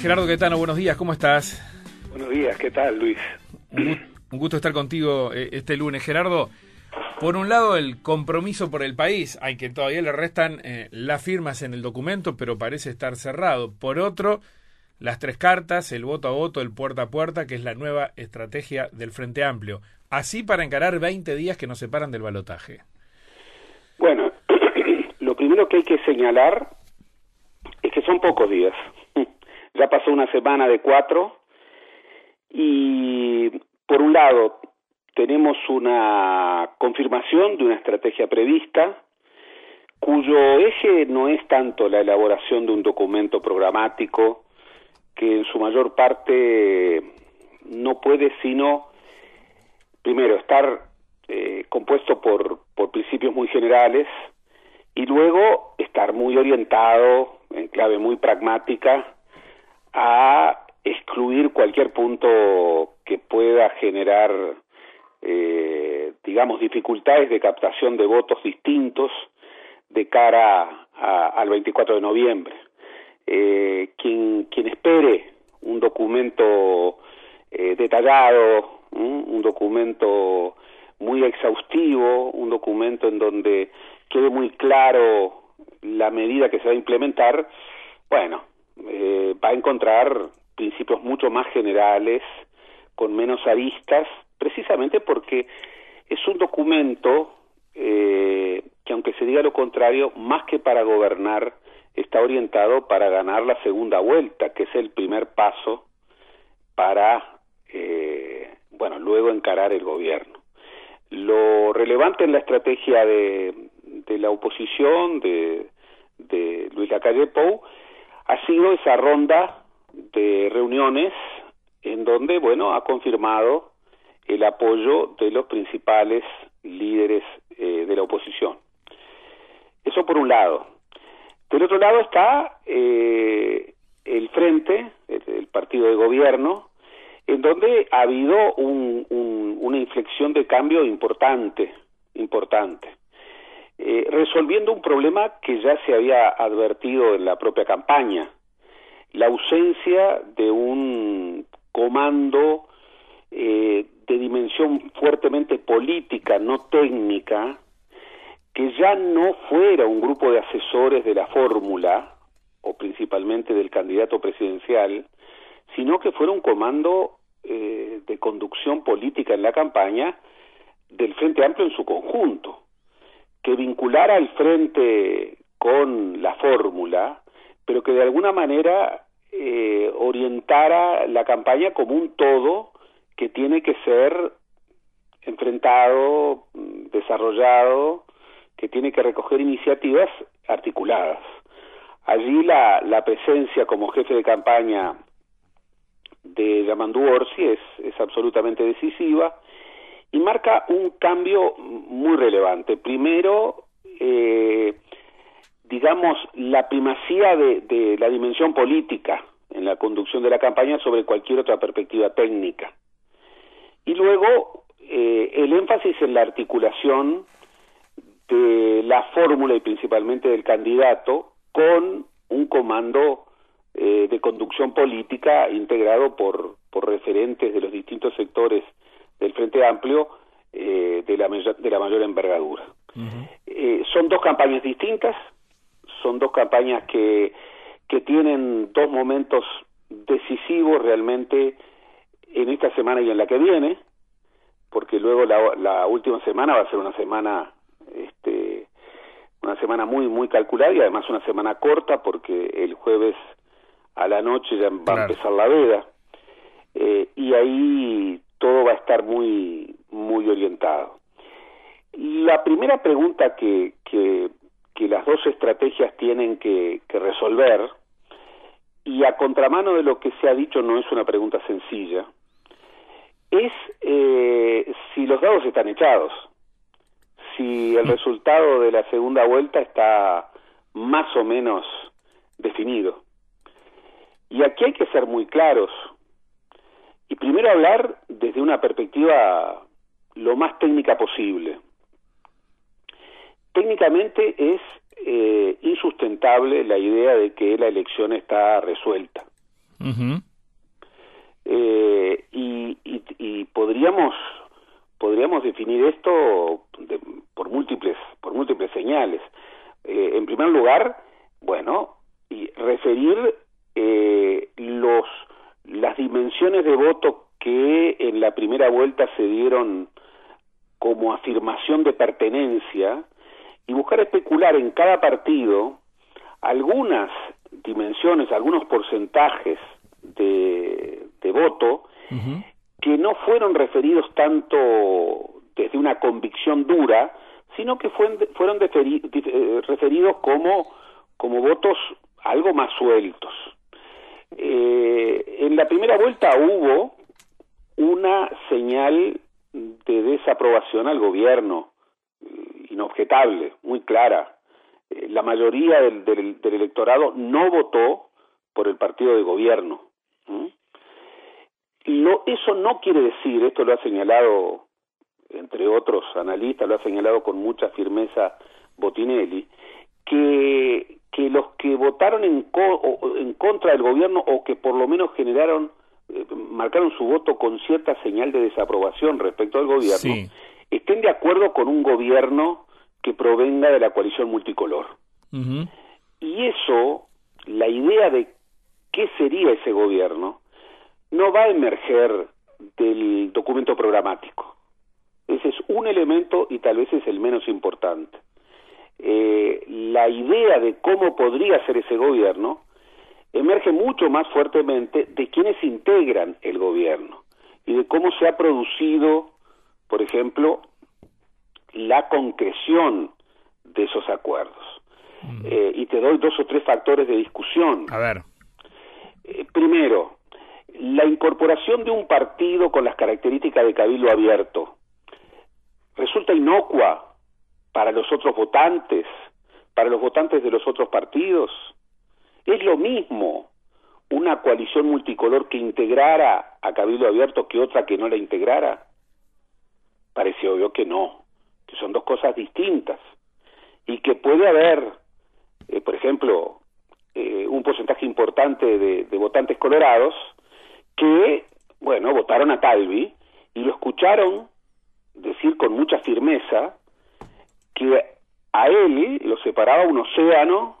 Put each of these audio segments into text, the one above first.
Gerardo Quetano, buenos días, ¿cómo estás? Buenos días, ¿qué tal, Luis? Un, gusto estar contigo eh, este lunes. Gerardo, por un lado, el compromiso por el país, hay que todavía le restan eh, las firmas en el documento, pero parece estar cerrado. Por otro, las tres cartas, el voto a voto, el puerta a puerta, que es la nueva estrategia del Frente Amplio. Así para encarar 20 días que nos separan del balotaje. Bueno, lo primero que hay que señalar es que son pocos días. Ya pasó una semana de cuatro y por un lado tenemos una confirmación de una estrategia prevista cuyo eje no es tanto la elaboración de un documento programático que en su mayor parte no puede sino primero estar eh, compuesto por, por principios muy generales y luego estar muy orientado en clave muy pragmática a excluir cualquier punto que pueda generar, eh, digamos, dificultades de captación de votos distintos de cara al 24 de noviembre. Eh, quien, quien espere un documento eh, detallado, un documento muy exhaustivo, un documento en donde quede muy claro la medida que se va a implementar, bueno, eh, va a encontrar principios mucho más generales, con menos aristas, precisamente porque es un documento eh, que aunque se diga lo contrario, más que para gobernar, está orientado para ganar la segunda vuelta, que es el primer paso para, eh, bueno, luego encarar el gobierno. Lo relevante en la estrategia de, de la oposición, de, de Luis Lacalle Pou, ha sido esa ronda de reuniones en donde, bueno, ha confirmado el apoyo de los principales líderes eh, de la oposición. Eso por un lado. Del otro lado está eh, el Frente, el, partido de gobierno, en donde ha habido una inflexión de cambio importante, importante. Eh, resolviendo un problema que ya se había advertido en la propia campaña, la ausencia de un comando eh, de dimensión fuertemente política, no técnica, que ya no fuera un grupo de asesores de la fórmula, o principalmente del candidato presidencial, sino que fuera un comando eh, de conducción política en la campaña del Frente Amplio en su conjunto que vinculara al frente con la fórmula, pero que de alguna manera eh, orientara la campaña como un todo que tiene que ser enfrentado, desarrollado, que tiene que recoger iniciativas articuladas. Allí la, la presencia como jefe de campaña de Yamandu Orsi es, es absolutamente decisiva y marca un cambio muy relevante. Primero, eh, digamos, la primacía de, la dimensión política en la conducción de la campaña sobre cualquier otra perspectiva técnica. Y luego, eh, el énfasis en la articulación de la fórmula y principalmente del candidato con un comando eh, de conducción política integrado por, por referentes de los distintos sectores del Frente Amplio eh, de, la, de la mayor envergadura. Eh, son dos campañas distintas, son dos campañas que, que tienen dos momentos decisivos realmente en esta semana y en la que viene, porque luego la, la última semana va a ser una semana este una semana muy muy calculada y además una semana corta porque el jueves a la noche ya va a empezar la veda. Eh, y ahí todo va a estar muy, muy orientado. La primera pregunta que, que, las dos estrategias tienen que, resolver, y a contramano de lo que se ha dicho no es una pregunta sencilla, es eh, si los dados están echados, si el resultado de la segunda vuelta está más o menos definido. Y aquí hay que ser muy claros. Y primero hablar desde una perspectiva lo más técnica posible. Técnicamente es eh, insustentable la idea de que la elección está resuelta. Eh, y, y, podríamos podríamos definir esto por múltiples por múltiples señales. Eh, en primer lugar, bueno, y referir eh, los las dimensiones de voto que en la primera vuelta se dieron como afirmación de pertenencia y buscar especular en cada partido algunas dimensiones, algunos porcentajes de, voto que no fueron referidos tanto desde una convicción dura, sino que fueron, fueron eh, referidos como, como votos algo más sueltos. Eh, en la primera vuelta hubo una señal de desaprobación al gobierno, eh, inobjetable, muy clara. Eh, la mayoría del, del, electorado no votó por el partido de gobierno. Lo, eso no quiere decir, esto lo ha señalado, entre otros analistas, lo ha señalado con mucha firmeza Botinelli, que, que los que votaron en, en contra del gobierno o que por lo menos generaron marcaron su voto con cierta señal de desaprobación respecto al gobierno, estén de acuerdo con un gobierno que provenga de la coalición multicolor. Y eso, la idea de qué sería ese gobierno, no va a emerger del documento programático. Ese es un elemento y tal vez es el menos importante. Eh, la idea de cómo podría ser ese gobierno emerge mucho más fuertemente de quienes integran el gobierno y de cómo se ha producido, por ejemplo, la concreción de esos acuerdos. Mm. Eh, y te doy dos o tres factores de discusión. A ver. Eh, primero, la incorporación de un partido con las características de cabildo abierto resulta inocua para los otros votantes, para los votantes de los otros partidos. Es lo mismo una coalición multicolor que integrara a Cabildo Abierto que otra que no la integrara. Parece obvio que no, que son dos cosas distintas y que puede haber, eh, por ejemplo, eh, un porcentaje importante de, de, votantes colorados que, bueno, votaron a Talvi y lo escucharon decir con mucha firmeza que a él lo separaba un océano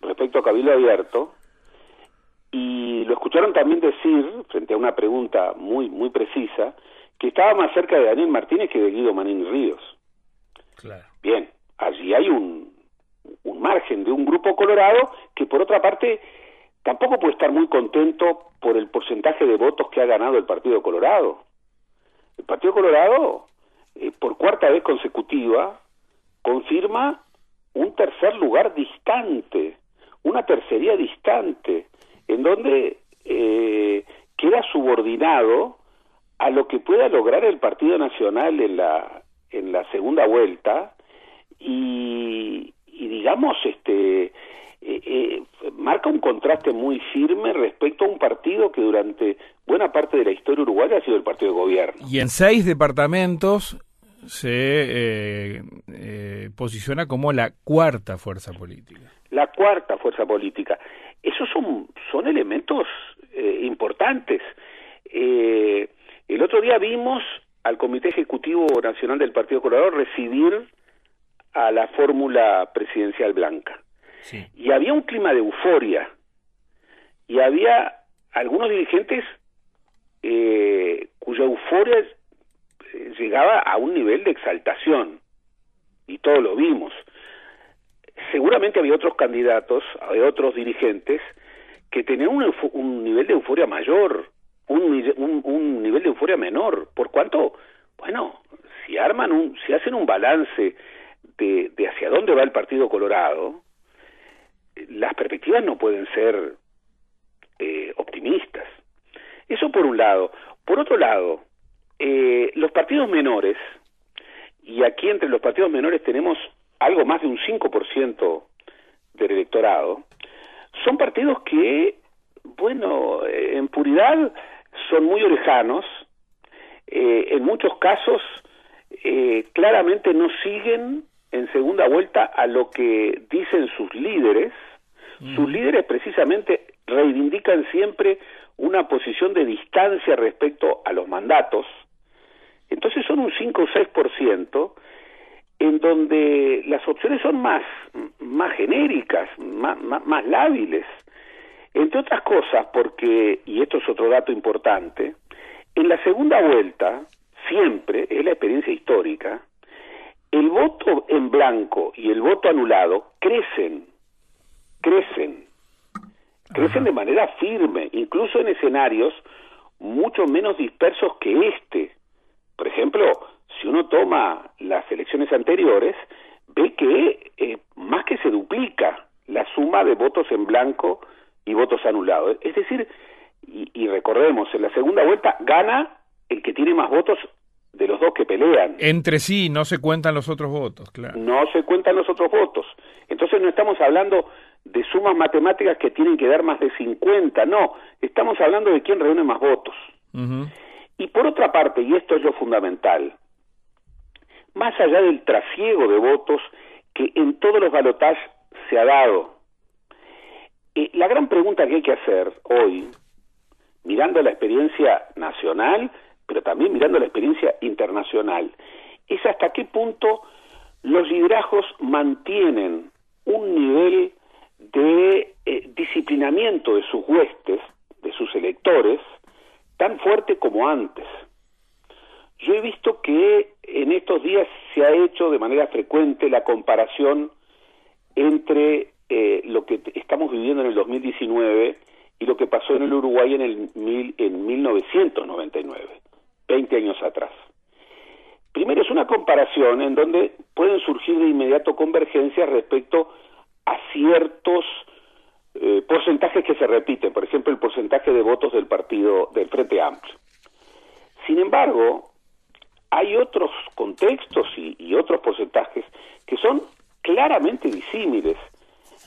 respecto a Cabildo Abierto y lo escucharon también decir, frente a una pregunta muy, muy precisa, que estaba más cerca de Daniel Martínez que de Guido Manín Ríos. Claro. Bien, allí hay un, un margen de un grupo colorado que por otra parte tampoco puede estar muy contento por el porcentaje de votos que ha ganado el Partido Colorado. El Partido Colorado, eh, por cuarta vez consecutiva, confirma un tercer lugar distante una tercería distante, en donde eh, queda subordinado a lo que pueda lograr el Partido Nacional en la, en la segunda vuelta y, digamos, este, eh, eh, marca un contraste muy firme respecto a un partido que durante buena parte de la historia uruguaya ha sido el partido de gobierno. Y en seis departamentos se posiciona como la cuarta fuerza política la cuarta fuerza política. Esos son, son elementos eh, importantes. Eh, el otro día vimos al Comité Ejecutivo Nacional del Partido Colorado recibir a la fórmula presidencial blanca. Y había un clima de euforia. Y había algunos dirigentes eh, cuya euforia llegaba a un nivel de exaltación. Y todos lo vimos seguramente había otros candidatos, había otros dirigentes que tenían un, nivel de euforia mayor, un, un, nivel de euforia menor. Por cuanto, bueno, si arman un, si hacen un balance de, de hacia dónde va el Partido Colorado, las perspectivas no pueden ser eh, optimistas. Eso por un lado. Por otro lado, eh, los partidos menores, y aquí entre los partidos menores tenemos algo más de un 5% del electorado, son partidos que, bueno, en puridad son muy orejanos, eh, en muchos casos eh, claramente no siguen en segunda vuelta a lo que dicen sus líderes, sus líderes precisamente reivindican siempre una posición de distancia respecto a los mandatos. Entonces son un 5 o 6% en donde las opciones son más, más genéricas, más, más, lábiles. Entre otras cosas, porque, y esto es otro dato importante, en la segunda vuelta, siempre, es la experiencia histórica, el voto en blanco y el voto anulado crecen, crecen, crecen de manera firme, incluso en escenarios mucho menos dispersos que este. Por ejemplo, si uno toma las elecciones anteriores, ve que eh, más que se duplica la suma de votos en blanco y votos anulados. Es decir, y, y recordemos, en la segunda vuelta gana el que tiene más votos de los dos que pelean. Entre sí no se cuentan los otros votos, claro. No se cuentan los otros votos. Entonces no estamos hablando de sumas matemáticas que tienen que dar más de 50, no, estamos hablando de quién reúne más votos. Y por otra parte, y esto es lo fundamental, más allá del trasiego de votos que en todos los balotajes se ha dado, eh, la gran pregunta que hay que hacer hoy, mirando la experiencia nacional, pero también mirando la experiencia internacional, es hasta qué punto los liderazgos mantienen un nivel de eh, disciplinamiento de sus huestes, de sus electores, tan fuerte como antes. Yo he visto que en estos días se ha hecho de manera frecuente la comparación entre eh, lo que estamos viviendo en el 2019 y lo que pasó en el Uruguay en, el mil, en 1999, 20 años atrás. Primero es una comparación en donde pueden surgir de inmediato convergencias respecto a ciertos eh, porcentajes que se repiten, por ejemplo el porcentaje de votos del partido del Frente Amplio. Sin embargo, hay otros contextos y, otros porcentajes que son claramente disímiles.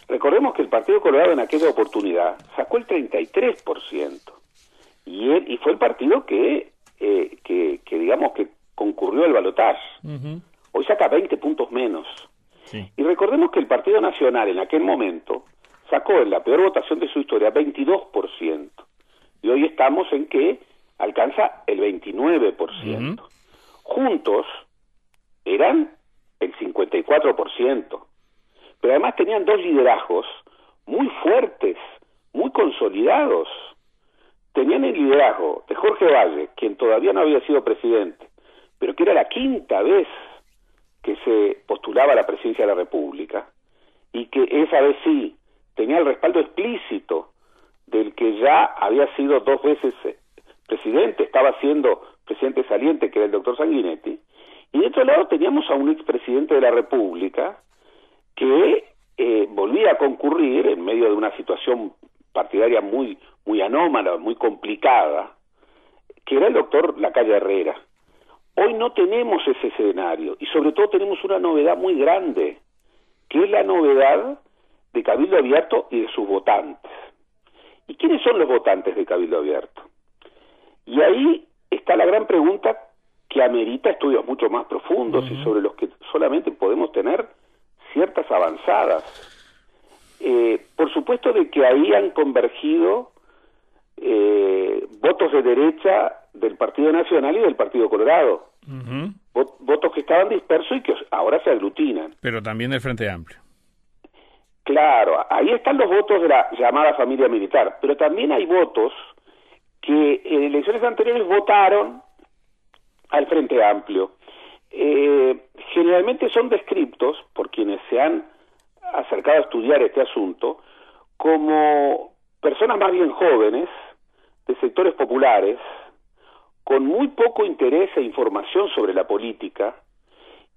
Recordemos que el Partido Colorado en aquella oportunidad sacó el 33% y, él, y fue el partido que, eh, que, digamos que concurrió al balotaje. Hoy saca 20 puntos menos. Y recordemos que el Partido Nacional en aquel momento sacó en la peor votación de su historia 22%. Y hoy estamos en que alcanza el 29%. Juntos eran el 54%. Pero además tenían dos liderazgos muy fuertes, muy consolidados. Tenían el liderazgo de Jorge Valle, quien todavía no había sido presidente, pero que era la quinta vez que se postulaba a la presidencia de la República y que esa vez sí tenía el respaldo explícito del que ya había sido dos veces eh, presidente, estaba siendo presidente saliente, que era el doctor Sanguinetti, y de otro lado teníamos a un expresidente de la República que eh, volvía a concurrir en medio de una situación partidaria muy, muy anómala, muy complicada, que era el doctor Lacalle Herrera. Hoy no tenemos ese escenario y sobre todo tenemos una novedad muy grande, que es la novedad de Cabildo Abierto y de sus votantes. ¿Y quiénes son los votantes de Cabildo Abierto? Y ahí está la gran pregunta que amerita estudios mucho más profundos y sobre los que solamente podemos tener ciertas avanzadas. Eh, por supuesto de que ahí han convergido eh, votos de derecha del Partido Nacional y del Partido Colorado. Votos que estaban dispersos y que ahora se aglutinan. Pero también del Frente Amplio. Claro, ahí están los votos de la llamada familia militar, pero también hay votos que en elecciones anteriores votaron al Frente Amplio. Eh, generalmente son descriptos por quienes se han acercado a estudiar este asunto como personas más bien jóvenes de sectores populares con muy poco interés e información sobre la política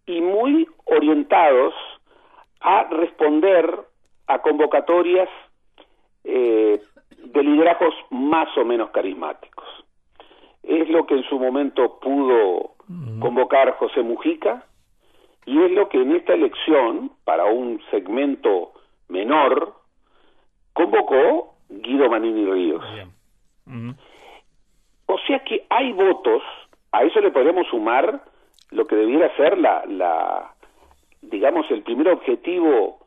y muy orientados a responder a convocatorias eh, de liderazgos más o menos carismáticos. Es lo que en su momento pudo convocar José Mujica y es lo que en esta elección, para un segmento menor, convocó Guido Manini Ríos. O sea que hay votos, a eso le podemos sumar lo que debiera ser la, la digamos, el primer objetivo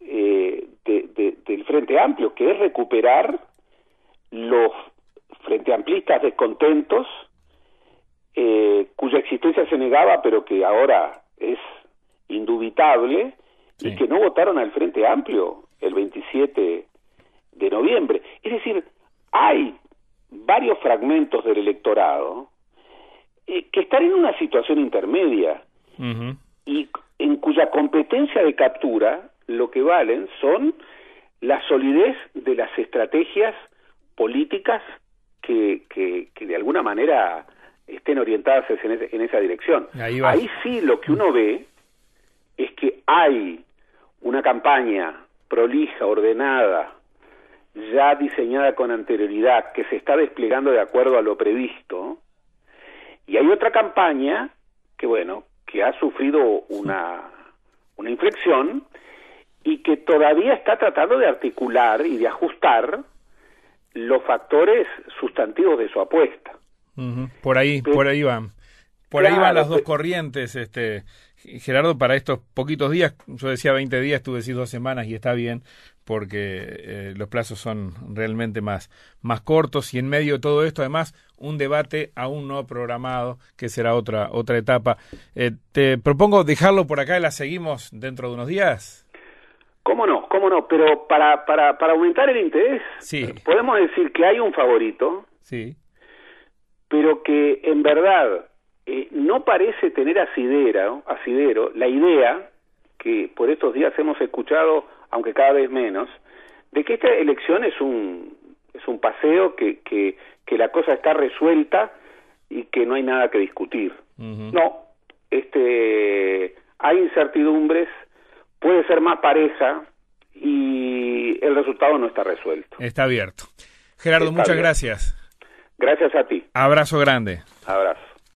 eh, del Frente Amplio, que es recuperar los frente amplistas descontentos, eh, cuya existencia se negaba, pero que ahora es indubitable, y que no votaron al Frente Amplio el 27 de noviembre. Es decir, hay varios fragmentos del electorado eh, que están en una situación intermedia y en cuya competencia de captura lo que valen son la solidez de las estrategias políticas que, que, de alguna manera estén orientadas en, esa dirección. Ahí sí lo que uno ve es que hay una campaña prolija, ordenada, ya diseñada con anterioridad, que se está desplegando de acuerdo a lo previsto, y hay otra campaña que, bueno, que ha sufrido una, una inflexión y que todavía está tratando de articular y de ajustar los factores sustantivos de su apuesta. Por ahí, por ahí van. Por ahí van las dos corrientes, este Gerardo, para estos poquitos días, yo decía 20 días, tú decís dos semanas y está bien, porque eh, los plazos son realmente más, más cortos y en medio de todo esto, además, un debate aún no programado, que será otra, otra etapa. Eh, te propongo dejarlo por acá y la seguimos dentro de unos días. ¿Cómo no? ¿Cómo no? Pero para, para, para aumentar el interés, sí. podemos decir que hay un favorito, sí. pero que en verdad eh, no parece tener asidero, asidero la idea que por estos días hemos escuchado, aunque cada vez menos, de que esta elección es un, es un paseo, que, que, que la cosa está resuelta y que no hay nada que discutir. No, este, hay incertidumbres, puede ser más pareja y el resultado no está resuelto. Está abierto. Gerardo, muchas gracias. Gracias a ti. Abrazo grande. Abrazo.